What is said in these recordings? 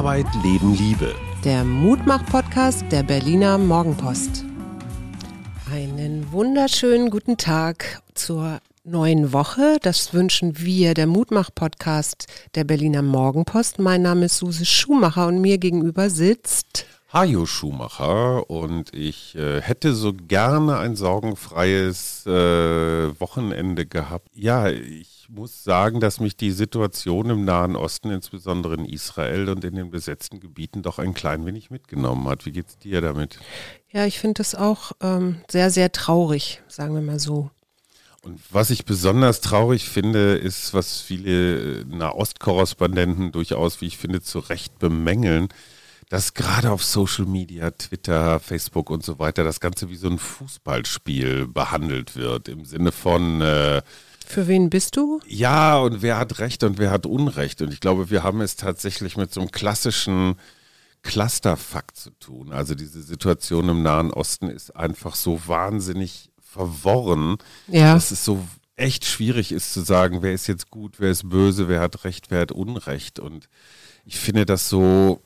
Arbeit, Leben, Liebe. Der Mutmach-Podcast der Berliner Morgenpost. Einen wunderschönen guten Tag zur neuen Woche. Das wünschen wir, der Mutmach-Podcast der Berliner Morgenpost. Mein Name ist Suse Schumacher und mir gegenüber sitzt Hajo Schumacher und ich äh, hätte so gerne ein sorgenfreies äh, Wochenende gehabt. Ja, ich muss sagen, dass mich die Situation im Nahen Osten, insbesondere in Israel und in den besetzten Gebieten, doch ein klein wenig mitgenommen hat. Wie geht's dir damit? Ja, ich finde das auch ähm, sehr, sehr traurig, sagen wir mal so. Und was ich besonders traurig finde, ist, was viele Nahostkorrespondenten durchaus, wie ich finde, zu Recht bemängeln, dass gerade auf Social Media, Twitter, Facebook und so weiter das Ganze wie so ein Fußballspiel behandelt wird. Im Sinne von äh, für wen bist du? Ja, und wer hat Recht und wer hat Unrecht? Und ich glaube, wir haben es tatsächlich mit so einem klassischen Clusterfuck zu tun. Also diese Situation im Nahen Osten ist einfach so wahnsinnig verworren, ja. dass es so echt schwierig ist zu sagen, wer ist jetzt gut, wer ist böse, wer hat Recht, wer hat Unrecht. Und ich finde das so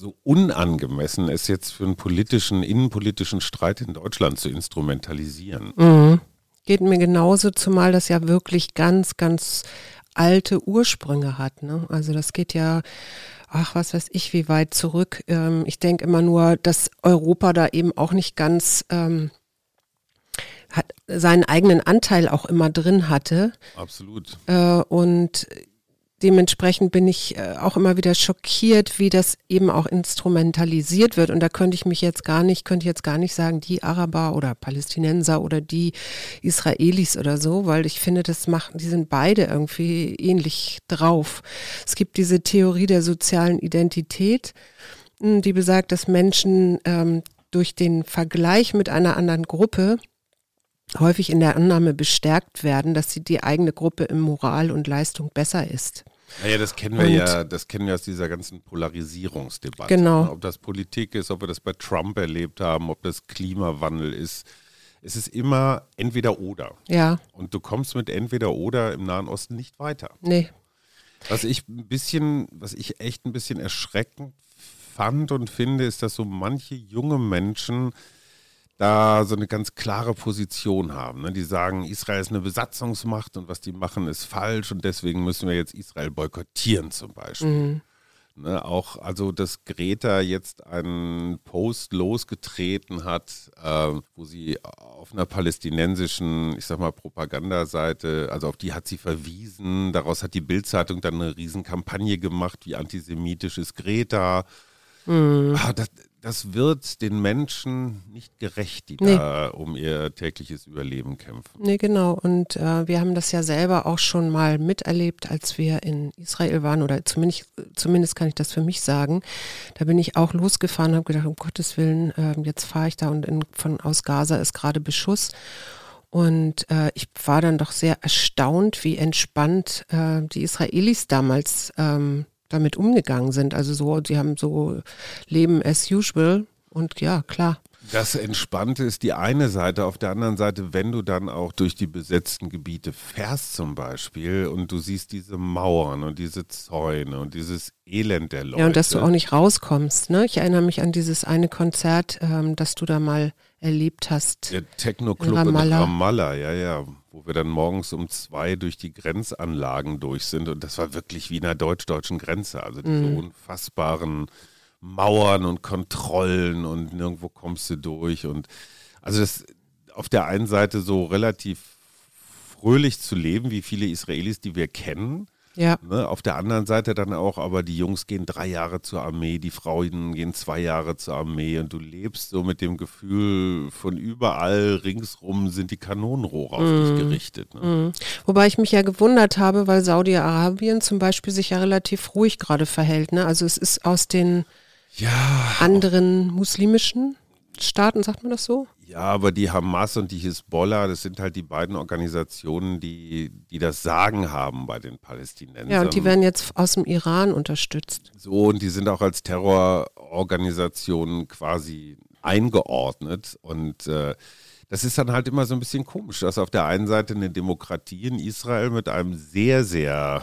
so unangemessen es jetzt für einen politischen, innenpolitischen Streit in Deutschland zu instrumentalisieren. Mhm. Geht mir genauso, zumal das ja wirklich ganz, ganz alte Ursprünge hat. Ne? Also das geht ja, ach, was weiß ich, wie weit zurück. Ähm, ich denke immer nur, dass Europa da eben auch nicht ganz ähm, hat seinen eigenen Anteil auch immer drin hatte. Absolut. Äh, und dementsprechend bin ich äh, auch immer wieder schockiert, wie das eben auch instrumentalisiert wird. Und da könnte ich mich jetzt gar nicht, könnte ich jetzt gar nicht sagen, die Araber oder Palästinenser oder die Israelis oder so, weil ich finde, das machen, die sind beide irgendwie ähnlich drauf. Es gibt diese Theorie der sozialen Identität, hm, die besagt, dass Menschen ähm, durch den Vergleich mit einer anderen Gruppe häufig in der Annahme bestärkt werden, dass sie die eigene Gruppe in Moral und Leistung besser ist. Naja, das kennen wir und, ja, das kennen wir aus dieser ganzen Polarisierungsdebatte. Genau. Ne? Ob das Politik ist, ob wir das bei Trump erlebt haben, ob das Klimawandel ist. Es ist immer entweder oder. Ja. Und du kommst mit entweder oder im Nahen Osten nicht weiter. Nee. Was ich ein bisschen, was ich echt ein bisschen erschreckend fand und finde, ist, dass so manche junge Menschen da so eine ganz klare Position haben. Ne? Die sagen, Israel ist eine Besatzungsmacht und was die machen ist falsch und deswegen müssen wir jetzt Israel boykottieren zum Beispiel. Mhm. Ne? Auch, also dass Greta jetzt einen Post losgetreten hat, äh, wo sie auf einer palästinensischen, ich sag mal, Propagandaseite, also auf die hat sie verwiesen. Daraus hat die Bildzeitung dann eine Riesenkampagne gemacht, wie antisemitisch ist Greta. Mhm. Ah, das, das wird den Menschen nicht gerecht, die nee. da um ihr tägliches Überleben kämpfen. Nee, genau. Und äh, wir haben das ja selber auch schon mal miterlebt, als wir in Israel waren, oder zumindest, zumindest kann ich das für mich sagen. Da bin ich auch losgefahren, habe gedacht, um Gottes Willen, äh, jetzt fahre ich da und in, von aus Gaza ist gerade Beschuss. Und äh, ich war dann doch sehr erstaunt, wie entspannt äh, die Israelis damals ähm, damit umgegangen sind. Also so, sie haben so Leben as usual und ja, klar. Das Entspannte ist die eine Seite. Auf der anderen Seite, wenn du dann auch durch die besetzten Gebiete fährst zum Beispiel und du siehst diese Mauern und diese Zäune und dieses Elend der Leute. Ja, und dass du auch nicht rauskommst. Ne? Ich erinnere mich an dieses eine Konzert, ähm, das du da mal erlebt hast. Der Techno-Club in Ramallah. in Ramallah, ja, ja, wo wir dann morgens um zwei durch die Grenzanlagen durch sind und das war wirklich wie in der deutsch-deutschen Grenze, also diese mm. unfassbaren Mauern und Kontrollen und nirgendwo kommst du durch und also das auf der einen Seite so relativ fröhlich zu leben, wie viele Israelis, die wir kennen, ja. Ne? Auf der anderen Seite dann auch, aber die Jungs gehen drei Jahre zur Armee, die Frauen gehen zwei Jahre zur Armee und du lebst so mit dem Gefühl, von überall ringsrum sind die Kanonenrohre auf mm. dich gerichtet. Ne? Mm. Wobei ich mich ja gewundert habe, weil Saudi-Arabien zum Beispiel sich ja relativ ruhig gerade verhält. Ne? Also es ist aus den ja, anderen muslimischen Staaten, sagt man das so? Ja, aber die Hamas und die Hisbollah, das sind halt die beiden Organisationen, die, die das Sagen haben bei den Palästinensern. Ja, und die werden jetzt aus dem Iran unterstützt. So, und die sind auch als Terrororganisationen quasi eingeordnet. Und äh, das ist dann halt immer so ein bisschen komisch, dass auf der einen Seite eine Demokratie in Israel mit einem sehr, sehr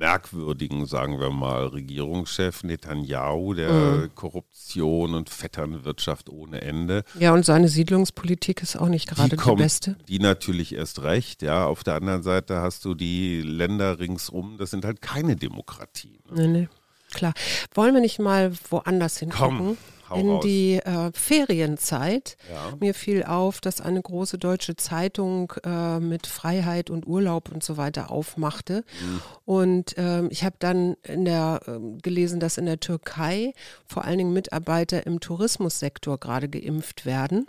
merkwürdigen, sagen wir mal, Regierungschef Netanyahu, der mhm. Korruption und Vetternwirtschaft ohne Ende. Ja, und seine Siedlungspolitik ist auch nicht gerade die, die beste. Die natürlich erst recht, ja. Auf der anderen Seite hast du die Länder ringsum, das sind halt keine Demokratien. Nee, nee. Klar. Wollen wir nicht mal woanders hingucken? Komm in raus. die äh, Ferienzeit. Ja. Mir fiel auf, dass eine große deutsche Zeitung äh, mit Freiheit und Urlaub und so weiter aufmachte. Mhm. Und äh, ich habe dann in der, ähm, gelesen, dass in der Türkei vor allen Dingen Mitarbeiter im Tourismussektor gerade geimpft werden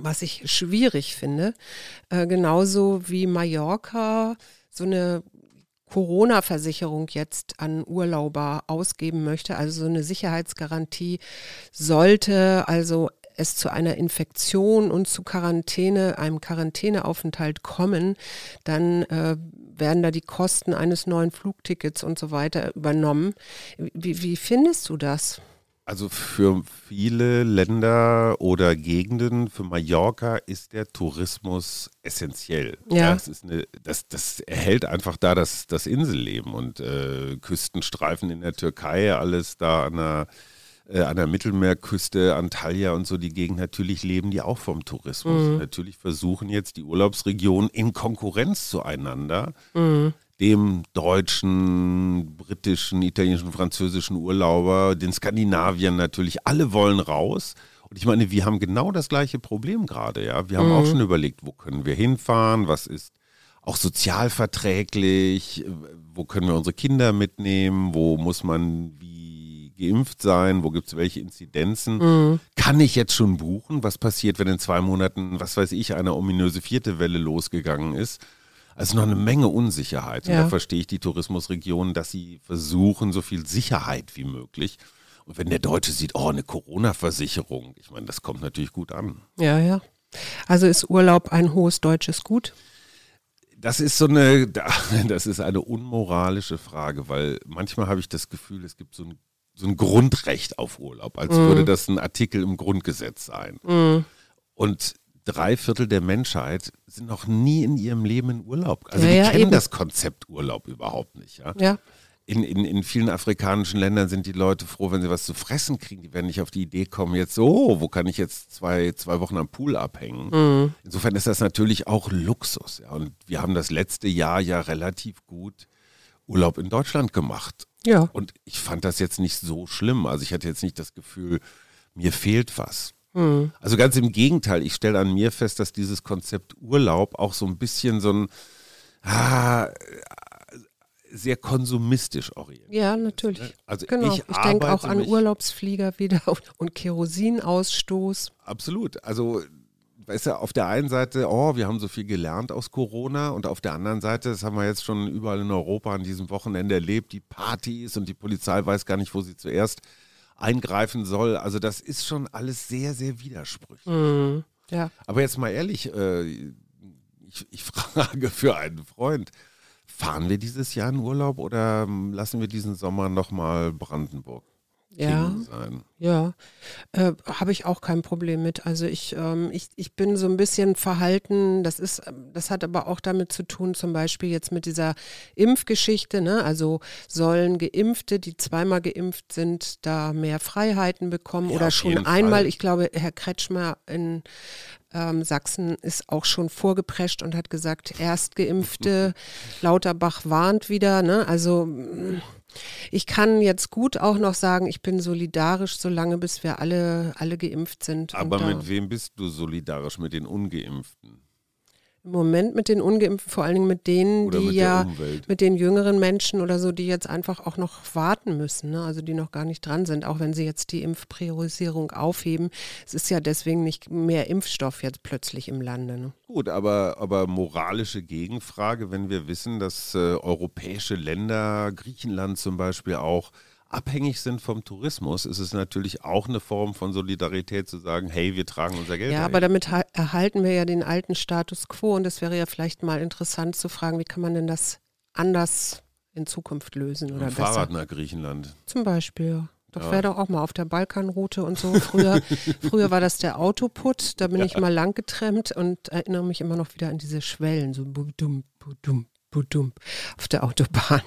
was ich schwierig finde. Äh, genauso wie Mallorca so eine Corona-Versicherung jetzt an Urlauber ausgeben möchte, also so eine Sicherheitsgarantie, sollte also es zu einer Infektion und zu Quarantäne, einem Quarantäneaufenthalt kommen, dann äh, werden da die Kosten eines neuen Flugtickets und so weiter übernommen. Wie, wie findest du das? Also für viele Länder oder Gegenden, für Mallorca ist der Tourismus essentiell. Ja. Das, ist eine, das, das erhält einfach da das, das Inselleben und äh, Küstenstreifen in der Türkei, alles da an der, äh, an der Mittelmeerküste, Antalya und so die Gegend, natürlich leben die auch vom Tourismus. Mhm. Natürlich versuchen jetzt die Urlaubsregionen in Konkurrenz zueinander. Mhm dem deutschen, britischen, italienischen, französischen Urlauber, den Skandinaviern natürlich, alle wollen raus. Und ich meine, wir haben genau das gleiche Problem gerade, ja. Wir haben mhm. auch schon überlegt, wo können wir hinfahren, was ist auch sozialverträglich, wo können wir unsere Kinder mitnehmen, wo muss man wie geimpft sein, wo gibt es welche Inzidenzen. Mhm. Kann ich jetzt schon buchen? Was passiert, wenn in zwei Monaten, was weiß ich, eine ominöse vierte Welle losgegangen ist? Also noch eine Menge Unsicherheit. Und da verstehe ich die Tourismusregionen, dass sie versuchen, so viel Sicherheit wie möglich. Und wenn der Deutsche sieht, oh, eine Corona-Versicherung, ich meine, das kommt natürlich gut an. Ja, ja. Also ist Urlaub ein hohes deutsches Gut? Das ist so eine, das ist eine unmoralische Frage, weil manchmal habe ich das Gefühl, es gibt so ein, so ein Grundrecht auf Urlaub, als mm. würde das ein Artikel im Grundgesetz sein. Mm. Und drei Viertel der Menschheit sind noch nie in ihrem Leben in Urlaub. Also ja, die ja, kennen eben. das Konzept Urlaub überhaupt nicht. Ja. ja. In, in, in vielen afrikanischen Ländern sind die Leute froh, wenn sie was zu fressen kriegen. Die werden nicht auf die Idee kommen, jetzt so, oh, wo kann ich jetzt zwei, zwei Wochen am Pool abhängen? Mhm. Insofern ist das natürlich auch Luxus. Ja. Und wir haben das letzte Jahr ja relativ gut Urlaub in Deutschland gemacht. Ja. Und ich fand das jetzt nicht so schlimm. Also ich hatte jetzt nicht das Gefühl, mir fehlt was. Mhm. Also ganz im Gegenteil, ich stelle an mir fest, dass dieses Konzept Urlaub auch so ein bisschen so ein ah, sehr konsumistisch orientiert. Ja, natürlich. Ne? Also genau. Ich, ich denke auch an Urlaubsflieger wieder und Kerosinausstoß. Absolut. Also weißt du, auf der einen Seite, oh, wir haben so viel gelernt aus Corona und auf der anderen Seite, das haben wir jetzt schon überall in Europa an diesem Wochenende erlebt, die Partys und die Polizei weiß gar nicht, wo sie zuerst eingreifen soll. Also das ist schon alles sehr, sehr widersprüchlich. Mhm, ja. Aber jetzt mal ehrlich, äh, ich, ich frage für einen Freund, fahren wir dieses Jahr in Urlaub oder lassen wir diesen Sommer nochmal Brandenburg? Ja, sein. Ja, äh, habe ich auch kein Problem mit. Also ich, ähm, ich, ich bin so ein bisschen verhalten, das ist, das hat aber auch damit zu tun, zum Beispiel jetzt mit dieser Impfgeschichte, ne? Also sollen Geimpfte, die zweimal geimpft sind, da mehr Freiheiten bekommen ja, oder schon einmal, Fall. ich glaube, Herr Kretschmer in ähm, Sachsen ist auch schon vorgeprescht und hat gesagt, Erstgeimpfte, Lauterbach warnt wieder, ne? Also ich kann jetzt gut auch noch sagen, ich bin solidarisch, solange bis wir alle, alle geimpft sind. Aber mit wem bist du solidarisch? Mit den Ungeimpften? Im Moment mit den Ungeimpften, vor allen Dingen mit denen, oder die mit ja mit den jüngeren Menschen oder so, die jetzt einfach auch noch warten müssen, ne? also die noch gar nicht dran sind, auch wenn sie jetzt die Impfpriorisierung aufheben. Es ist ja deswegen nicht mehr Impfstoff jetzt plötzlich im Lande. Ne? Gut, aber, aber moralische Gegenfrage, wenn wir wissen, dass äh, europäische Länder, Griechenland zum Beispiel auch, abhängig sind vom Tourismus, ist es natürlich auch eine Form von Solidarität zu sagen, hey, wir tragen unser Geld. Ja, aber damit erhalten wir ja den alten Status quo und es wäre ja vielleicht mal interessant zu fragen, wie kann man denn das anders in Zukunft lösen oder Ein besser? Fahrrad nach Griechenland. Zum Beispiel. Doch ja. wäre doch auch mal auf der Balkanroute und so. Früher, früher war das der Autoput, da bin ja. ich mal lang getrennt und erinnere mich immer noch wieder an diese Schwellen, so budum, budum, Budum, auf der Autobahn.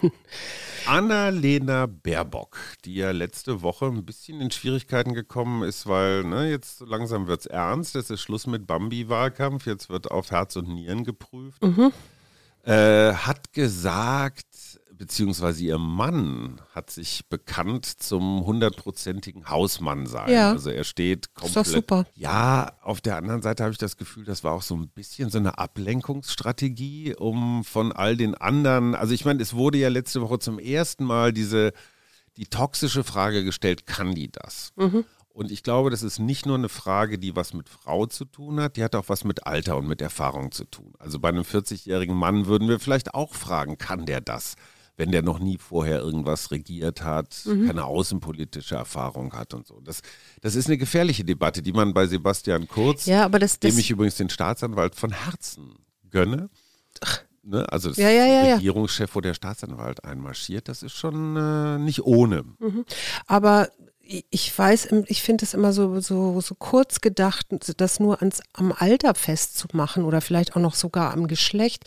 Annalena Baerbock, die ja letzte Woche ein bisschen in Schwierigkeiten gekommen ist, weil ne, jetzt so langsam wird es ernst, es ist Schluss mit Bambi-Wahlkampf, jetzt wird auf Herz und Nieren geprüft, Mhm. äh, hat gesagt, beziehungsweise ihr Mann hat sich bekannt zum hundertprozentigen Hausmann sein. Ja. Also er steht Ist komplett. doch super. Ja, auf der anderen Seite habe ich das Gefühl, das war auch so ein bisschen so eine Ablenkungsstrategie, um von all den anderen, also ich meine, es wurde ja letzte Woche zum ersten Mal diese, die toxische Frage gestellt, kann die das? Mhm. Und ich glaube, das ist nicht nur eine Frage, die was mit Frau zu tun hat, die hat auch was mit Alter und mit Erfahrung zu tun. Also bei einem 40-jährigen Mann würden wir vielleicht auch fragen, kann der das? Wenn der noch nie vorher irgendwas regiert hat, Mhm. keine außenpolitische Erfahrung hat und so. Das, das ist eine gefährliche Debatte, die man bei Sebastian Kurz, Ja, aber das, das dem ich übrigens den Staatsanwalt von Herzen gönne, ne? also das Ja, ja, ja. Regierungschef, wo der Staatsanwalt einmarschiert, das ist schon äh, nicht ohne. Aber ich- ich weiß, ich finde es immer so, so, so kurz gedacht, das nur ans, am Alter festzumachen oder vielleicht auch noch sogar am Geschlecht,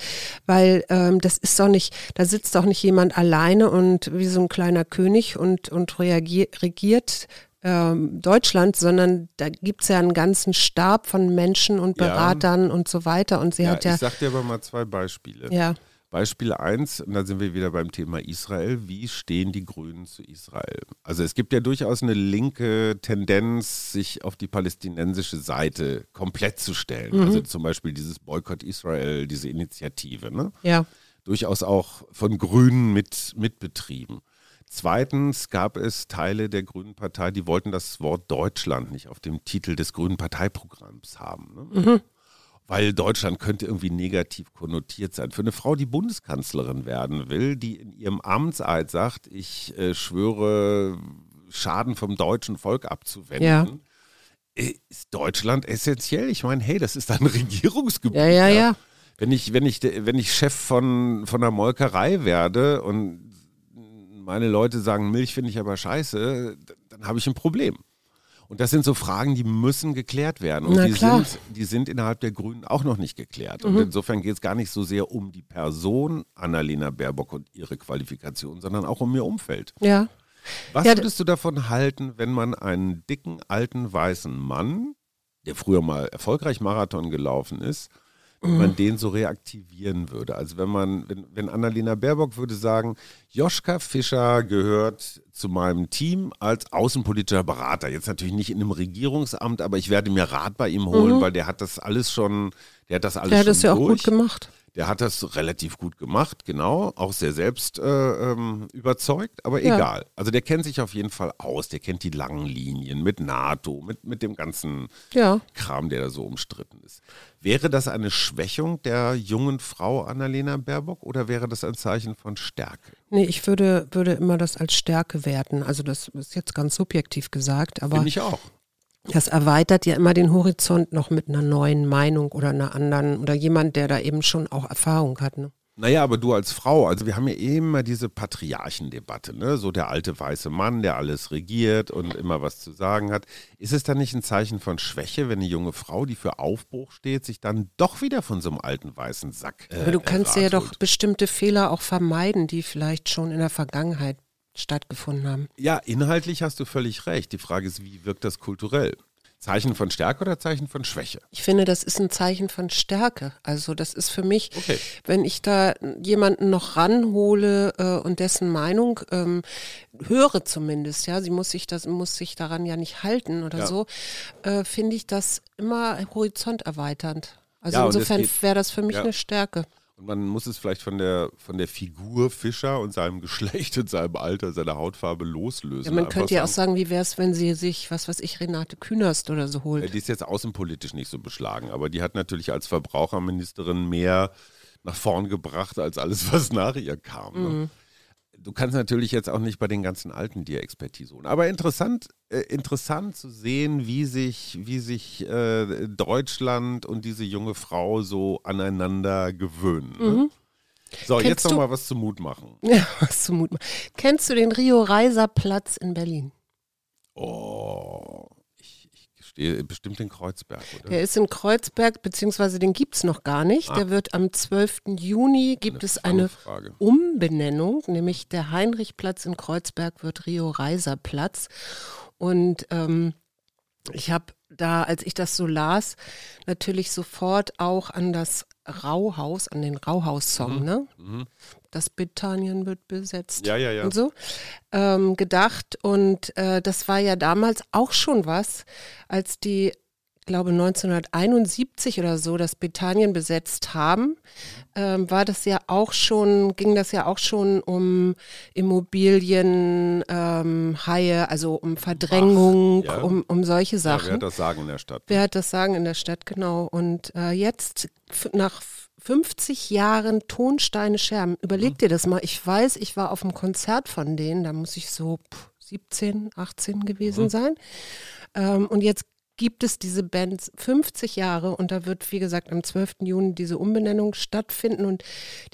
weil ähm, das ist doch nicht, da sitzt doch nicht jemand alleine und wie so ein kleiner König und, und reagier, regiert ähm, Deutschland, sondern da gibt es ja einen ganzen Stab von Menschen und Ja. Beratern und so weiter. Und sie Ja, hat ja, ich sag dir aber mal zwei Beispiele. ja, Beispiel 1, und da sind wir wieder beim Thema Israel. Wie stehen die Grünen zu Israel? Also es gibt ja durchaus eine linke Tendenz, sich auf die palästinensische Seite komplett zu stellen. Also zum Beispiel dieses Boykott Israel, diese Initiative. Ne? ja, durchaus auch von Grünen mit, mitbetrieben. Zweitens gab es Teile der Grünen Partei, die wollten das Wort Deutschland nicht auf dem Titel des Grünen Parteiprogramms haben. Ne? Weil Deutschland könnte irgendwie negativ konnotiert sein. Für eine Frau, die Bundeskanzlerin werden will, die in ihrem Amtseid sagt, ich äh, schwöre, Schaden vom deutschen Volk abzuwenden, Ja. äh, ist Deutschland essentiell. Ich meine, hey, das ist ein Regierungsgebiet. ja, ja, ja. Wenn ich, wenn ich, wenn ich Chef von, von einer Molkerei werde und meine Leute sagen, Milch finde ich aber scheiße, dann habe ich ein Problem. Und das sind so Fragen, die müssen geklärt werden. Und Na die klar. sind, die sind innerhalb der Grünen auch noch nicht geklärt. Und insofern geht es gar nicht so sehr um die Person Annalena Baerbock und ihre Qualifikation, sondern auch um ihr Umfeld. ja. Was Ja, würdest du davon halten, wenn man einen dicken, alten, weißen Mann, der früher mal erfolgreich Marathon gelaufen ist, Mhm. man den so reaktivieren würde? Also wenn man, wenn, wenn Annalena Baerbock würde sagen, Joschka Fischer gehört zu meinem Team als außenpolitischer Berater. Jetzt natürlich nicht in einem Regierungsamt, aber ich werde mir Rat bei ihm holen, weil der hat das alles schon, der hat das alles Der hat schon das ja auch durch. gut gemacht. Der hat das relativ gut gemacht, genau, auch sehr selbst äh, ähm, überzeugt, aber Ja. egal. Also der kennt sich auf jeden Fall aus, der kennt die langen Linien mit NATO, mit, mit dem ganzen Ja. Kram, der da so umstritten ist. Wäre das eine Schwächung der jungen Frau Annalena Baerbock oder wäre das ein Zeichen von Stärke? Nee, ich würde, würde immer das als Stärke werten. Also das ist jetzt ganz subjektiv gesagt, aber Finde ich auch. Das erweitert ja immer den Horizont noch mit einer neuen Meinung oder einer anderen oder jemand, der da eben schon auch Erfahrung hat. Ne? Naja, aber du als Frau, also wir haben ja immer diese Patriarchendebatte, ne? So der alte weiße Mann, der alles regiert und immer was zu sagen hat. Ist es dann nicht ein Zeichen von Schwäche, wenn eine junge Frau, die für Aufbruch steht, sich dann doch wieder von so einem alten weißen Sack. Äh, Aber du kannst ja doch bestimmte Fehler auch vermeiden, die vielleicht schon in der Vergangenheit stattgefunden haben. Ja, inhaltlich hast du völlig recht. Die Frage ist, wie wirkt das kulturell? Zeichen von Stärke oder Zeichen von Schwäche? Ich finde, das ist ein Zeichen von Stärke. Also das ist für mich, Okay. wenn ich da jemanden noch ranhole äh, und dessen Meinung ähm, höre zumindest, ja, sie muss sich das muss sich daran ja nicht halten oder Ja. so, äh, finde ich das immer horizonterweiternd. Also Ja, insofern wäre das für mich ja. eine Stärke. Und man muss es vielleicht von der, von der Figur Fischer und seinem Geschlecht und seinem Alter, seiner Hautfarbe loslösen. Ja, man Einfach könnte ja auch sagen, wie wäre es, wenn sie sich, was weiß ich, Renate Künast oder so holt. Die ist jetzt außenpolitisch nicht so beschlagen, aber die hat natürlich als Verbraucherministerin mehr nach vorn gebracht als alles, was nach ihr kam. Ne? Du kannst natürlich jetzt auch nicht bei den ganzen Alten dir Expertise holen. Aber interessant, äh, interessant zu sehen, wie sich, wie sich äh, Deutschland und diese junge Frau so aneinander gewöhnen. Ne? So, Kennst jetzt noch du- mal was zum Mut machen. Ja, was zum Mut. machen. Kennst du den Rio Reiser Platz in Berlin? Oh, bestimmt in Kreuzberg, oder? Der ist in Kreuzberg, beziehungsweise den gibt es noch gar nicht. Ah. Der wird am 12. Juni, gibt Eine es eine Fangfrage. Umbenennung, nämlich der Heinrichplatz in Kreuzberg wird Rio-Reiser-Platz. Und ähm, ich habe da, als ich das so las, natürlich sofort auch an das Rauhaus, an den Rauhaus-Song, ne? Mhm. Das Britannien wird besetzt Ja, ja, ja. und so ähm, gedacht. Und äh, das war ja damals auch schon was, als die, glaube 1971 oder so, das Britannien besetzt haben, ähm, war das ja auch schon, ging das ja auch schon um Immobilien, ähm, Haie, also um Verdrängung, ja. um, um solche Ja, Sachen. wer hat das Sagen in der Stadt? Wer hat das Sagen in der Stadt, genau. Und äh, jetzt, nach 50 Jahren Tonsteine Scherben, überleg dir das mal. Ich weiß, ich war auf einem Konzert von denen, da muss ich so pff, 17, 18 gewesen sein. Ähm, und jetzt gibt es diese Bands 50 Jahre und da wird, wie gesagt, am 12. Juni diese Umbenennung stattfinden und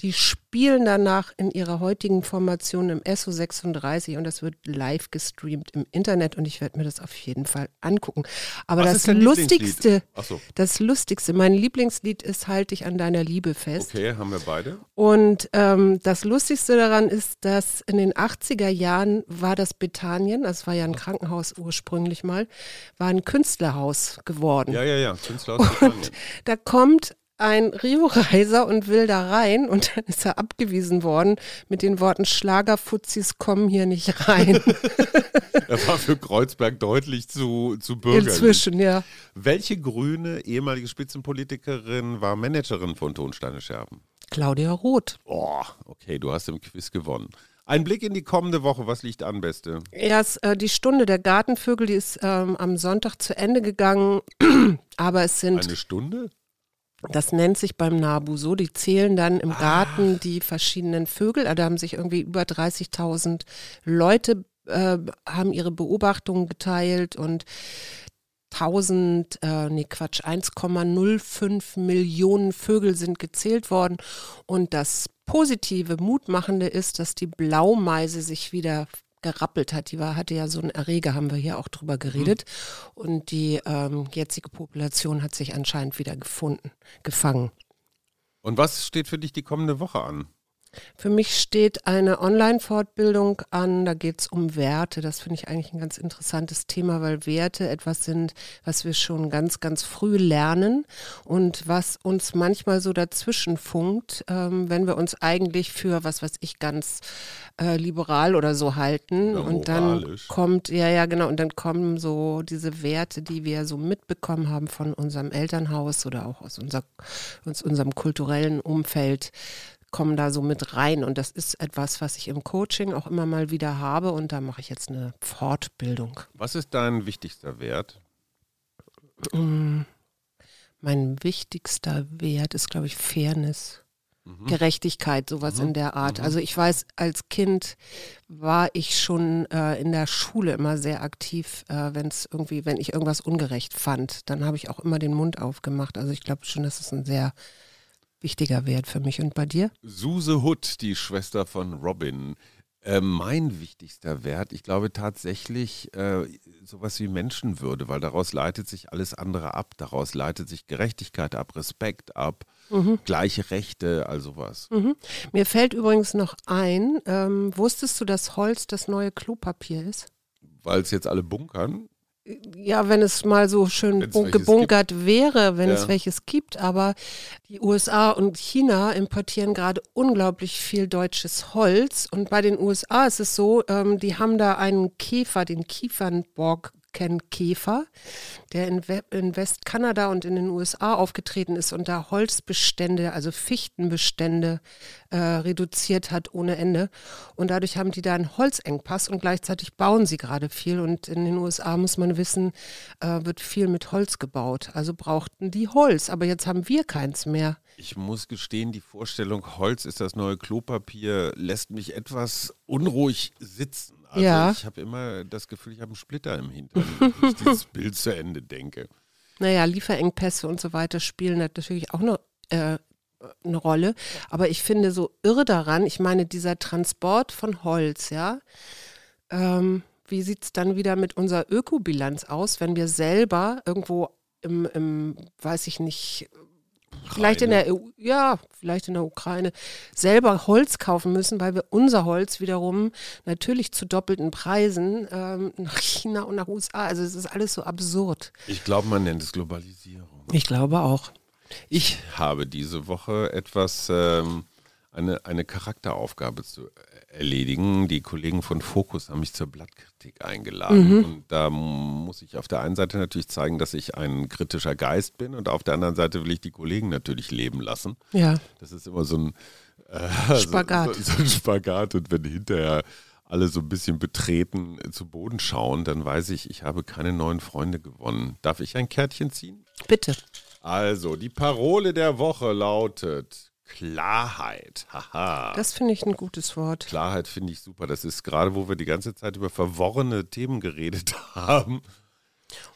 die spielen danach in ihrer heutigen Formation im SO36 und das wird live gestreamt im Internet und ich werde mir das auf jeden Fall angucken. Aber Was das? Lustigste, Achso, das Lustigste, mein Lieblingslied ist Halt dich an deiner Liebe fest. okay, haben wir beide. Und ähm, das Lustigste daran ist, dass in den 80er Jahren war das Bethanien, das war ja ein Krankenhaus ursprünglich mal, war ein Künstlerhaus geworden. Ja, ja, ja, Künstler aus Spanien. Da kommt ein Rio-Reiser und will da rein und dann ist er abgewiesen worden mit den Worten Schlagerfuzis kommen hier nicht rein. Er war für Kreuzberg deutlich zu, zu bürgerlich. Inzwischen, ja. Welche grüne ehemalige Spitzenpolitikerin war Managerin von Tonsteine Scherben? Claudia Roth. Oh, okay, du hast im Quiz gewonnen. Ein Blick in die kommende Woche, was liegt an, Beste? Erst äh, die Stunde der Gartenvögel, die ist ähm, am Sonntag zu Ende gegangen, aber es sind Eine Stunde? Das nennt sich beim Nabu so. Die zählen dann im Garten die verschiedenen Vögel. Also Da haben sich irgendwie über 30.000 Leute äh, haben ihre Beobachtungen geteilt und 1000, äh, nee Quatsch, 1,05 Millionen Vögel sind gezählt worden. Und das positive, mutmachende ist, dass die Blaumeise sich wieder gerappelt hat. Die war, hatte ja so einen Erreger, haben wir hier auch drüber geredet. Und die ähm, jetzige Population hat sich anscheinend wieder gefunden, gefangen. Und was steht für dich die kommende Woche an? Für mich steht eine Online-Fortbildung an, da geht es um Werte. Das finde ich eigentlich ein ganz interessantes Thema, weil Werte etwas sind, was wir schon ganz, ganz früh lernen und was uns manchmal so dazwischen funkt, ähm, wenn wir uns eigentlich für, was weiß ich, ganz äh, liberal oder so halten. Oder und dann kommt, ja, ja, genau, und dann kommen so diese Werte, die wir so mitbekommen haben von unserem Elternhaus oder auch aus, unser, aus unserem kulturellen Umfeld kommen da so mit rein. Und das ist etwas, was ich im Coaching auch immer mal wieder habe. Und da mache ich jetzt eine Fortbildung. Was ist dein wichtigster Wert? Mm, Mein wichtigster Wert ist, glaube ich, Fairness. Gerechtigkeit, sowas in der Art. Also ich weiß, als Kind war ich schon äh, in der Schule immer sehr aktiv, äh, wenn es irgendwie, wenn ich irgendwas ungerecht fand, dann habe ich auch immer den Mund aufgemacht. Also ich glaube schon, das ist ein sehr wichtiger Wert für mich. Und bei dir? Suse Hood, die Schwester von Robin. Äh, mein wichtigster Wert, ich glaube tatsächlich äh, sowas wie Menschenwürde, weil daraus leitet sich alles andere ab. Daraus leitet sich Gerechtigkeit ab, Respekt ab, gleiche Rechte, all sowas. Mhm. Mir fällt übrigens noch ein, ähm, wusstest du, dass Holz das neue Klopapier ist? Weil es jetzt alle bunkern. Ja, wenn es mal so schön Wenn's gebunkert wäre, wenn Ja. es welches gibt. Aber die USA und China importieren gerade unglaublich viel deutsches Holz. Und bei den USA ist es so, ähm, die haben da einen Käfer, den Kiefernborkenkäfer, der in, We in Westkanada und in den USA aufgetreten ist und da Holzbestände, also Fichtenbestände äh, reduziert hat ohne Ende. Und dadurch haben die da einen Holzengpass und gleichzeitig bauen sie gerade viel. Und in den USA muss man wissen, äh, wird viel mit Holz gebaut. Also brauchten die Holz, aber jetzt haben wir keins mehr. Ich muss gestehen, die Vorstellung, Holz ist das neue Klopapier, lässt mich etwas unruhig sitzen. Also Ja. ich habe immer das Gefühl, ich habe einen Splitter im Hintern, wenn ich dieses Bild zu Ende denke. Naja, Lieferengpässe und so weiter spielen natürlich auch eine, äh, eine Rolle. Aber ich finde so irre daran, ich meine, dieser Transport von Holz, ja, ähm, wie sieht es dann wieder mit unserer Ökobilanz aus, wenn wir selber irgendwo im, im weiß ich nicht, vielleicht in der EU, ja, vielleicht in der Ukraine selber Holz kaufen müssen, weil wir unser Holz wiederum natürlich zu doppelten Preisen ähm, nach China und nach USA. Also es ist alles so absurd. Ich glaube, man nennt es Globalisierung. Ich glaube auch. Ich habe diese Woche etwas, ähm, eine, eine Charakteraufgabe zu erledigen. Die Kollegen von Focus haben mich zur Blattkritik eingeladen. Mhm. Und da muss ich auf der einen Seite natürlich zeigen, dass ich ein kritischer Geist bin und auf der anderen Seite will ich die Kollegen natürlich leben lassen. Ja. Das ist immer so ein äh, Spagat. So, so, ein Spagat. Und wenn hinterher alle so ein bisschen betreten zu Boden schauen, dann weiß ich, ich habe keine neuen Freunde gewonnen. Darf ich ein Kärtchen ziehen? Bitte. Also, die Parole der Woche lautet Klarheit. Haha. Das finde ich ein gutes Wort. Klarheit finde ich super. Das ist gerade, wo wir die ganze Zeit über verworrene Themen geredet haben.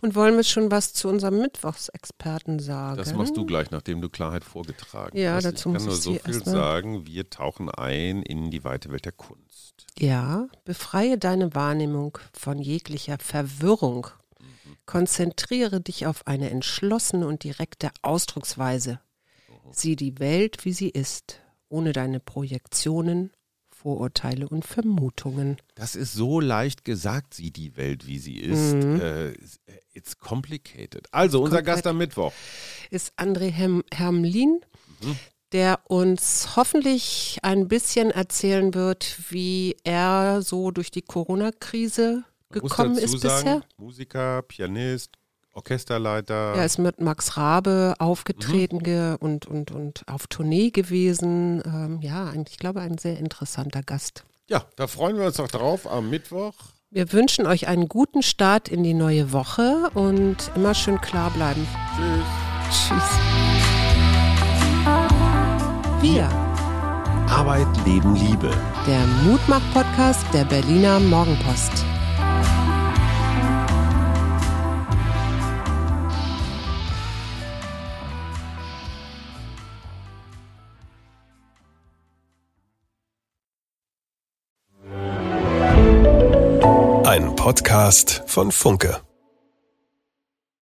Und wollen wir schon was zu unserem Mittwochsexperten sagen? Das machst du gleich, nachdem du Klarheit vorgetragen ja, hast. Dazu ich muss kann nur ich so viel sagen, wir tauchen ein in die weite Welt der Kunst. Ja, befreie deine Wahrnehmung von jeglicher Verwirrung. Mhm. Konzentriere dich auf eine entschlossene und direkte Ausdrucksweise. Sieh die Welt, wie sie ist, ohne deine Projektionen, Vorurteile und Vermutungen. Das ist so leicht gesagt, sieh die Welt, wie sie ist. Mhm. Äh, it's complicated. Also, unser Komplett Gast am Mittwoch ist André Hem Hermlin. Mhm der uns hoffentlich ein bisschen erzählen wird, wie er so durch die Corona-Krise gekommen ist sagen, bisher. Musiker, Pianist, Orchesterleiter. Er ist mit Max Rabe aufgetreten mhm. und, und, und auf Tournee gewesen. Ähm, ja, ich glaube, ein sehr interessanter Gast. Ja, da freuen wir uns auch drauf am Mittwoch. Wir wünschen euch einen guten Start in die neue Woche und immer schön klar bleiben. Tschüss. Tschüss. Wir. Arbeit, Leben, Liebe. Der Mutmach-Podcast der Berliner Morgenpost. Podcast von Funke.